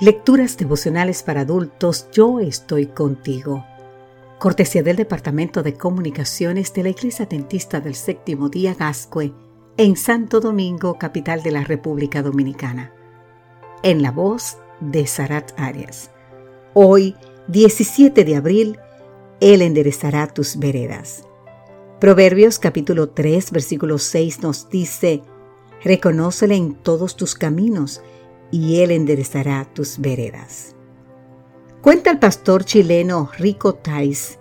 Lecturas devocionales para adultos, yo estoy contigo. Cortesía del Departamento de Comunicaciones de la Iglesia Dentista del Séptimo Día Gascue, en Santo Domingo, capital de la República Dominicana. En la voz de Sarat Arias. Hoy, 17 de abril, Él enderezará tus veredas. Proverbios capítulo 3, versículo 6 nos dice, Reconócele en todos tus caminos y Él enderezará tus veredas. Cuenta el pastor chileno Rico Tais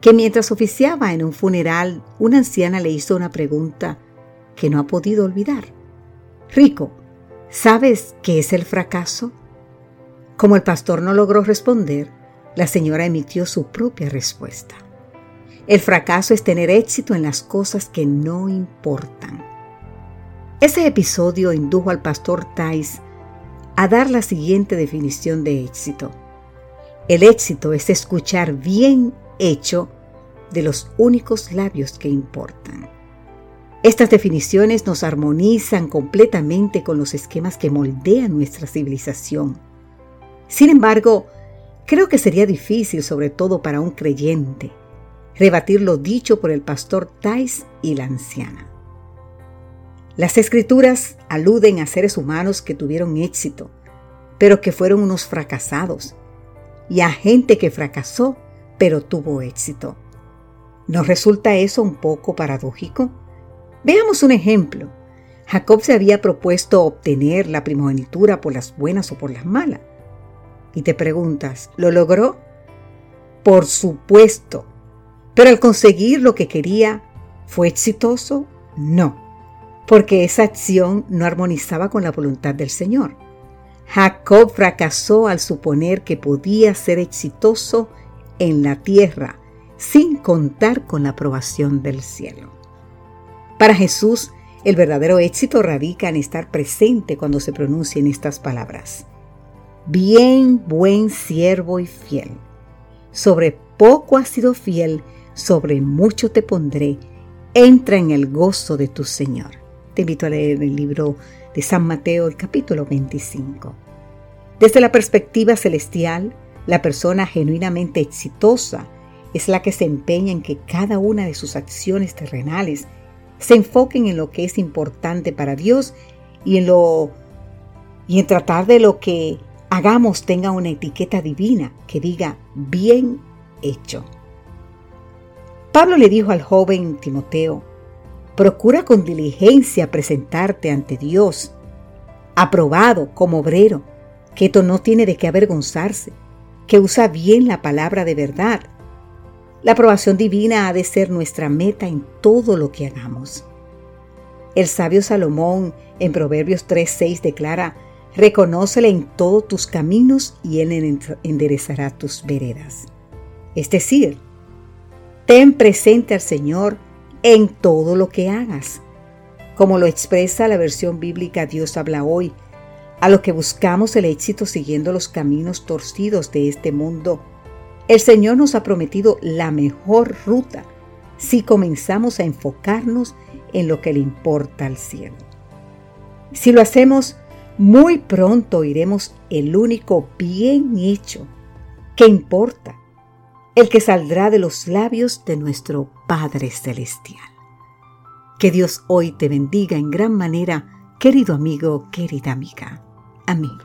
que mientras oficiaba en un funeral, una anciana le hizo una pregunta que no ha podido olvidar. Rico, ¿sabes qué es el fracaso? Como el pastor no logró responder, la señora emitió su propia respuesta. El fracaso es tener éxito en las cosas que no importan. Ese episodio indujo al pastor Tais a dar la siguiente definición de éxito. El éxito es escuchar bien hecho de los únicos labios que importan. Estas definiciones nos armonizan completamente con los esquemas que moldean nuestra civilización. Sin embargo, creo que sería difícil, sobre todo para un creyente, rebatir lo dicho por el pastor Tais y la anciana. Las escrituras aluden a seres humanos que tuvieron éxito, pero que fueron unos fracasados, y a gente que fracasó, pero tuvo éxito. ¿No resulta eso un poco paradójico? Veamos un ejemplo. Jacob se había propuesto obtener la primogenitura por las buenas o por las malas. Y te preguntas, ¿lo logró? Por supuesto. Pero al conseguir lo que quería, ¿fue exitoso? No porque esa acción no armonizaba con la voluntad del Señor. Jacob fracasó al suponer que podía ser exitoso en la tierra sin contar con la aprobación del cielo. Para Jesús, el verdadero éxito radica en estar presente cuando se pronuncien estas palabras. Bien, buen siervo y fiel. Sobre poco has sido fiel, sobre mucho te pondré. Entra en el gozo de tu Señor. Te invito a leer el libro de San Mateo, el capítulo 25. Desde la perspectiva celestial, la persona genuinamente exitosa es la que se empeña en que cada una de sus acciones terrenales se enfoquen en lo que es importante para Dios y en lo y en tratar de lo que hagamos tenga una etiqueta divina que diga bien hecho. Pablo le dijo al joven Timoteo, Procura con diligencia presentarte ante Dios, aprobado como obrero, que esto no tiene de qué avergonzarse, que usa bien la palabra de verdad. La aprobación divina ha de ser nuestra meta en todo lo que hagamos. El sabio Salomón en Proverbios 3:6 declara, Reconócele en todos tus caminos y Él enderezará tus veredas. Es decir, ten presente al Señor en todo lo que hagas. Como lo expresa la versión bíblica Dios habla hoy, a lo que buscamos el éxito siguiendo los caminos torcidos de este mundo, el Señor nos ha prometido la mejor ruta si comenzamos a enfocarnos en lo que le importa al cielo. Si lo hacemos, muy pronto iremos el único bien hecho que importa el que saldrá de los labios de nuestro Padre Celestial. Que Dios hoy te bendiga en gran manera, querido amigo, querida amiga. Amén.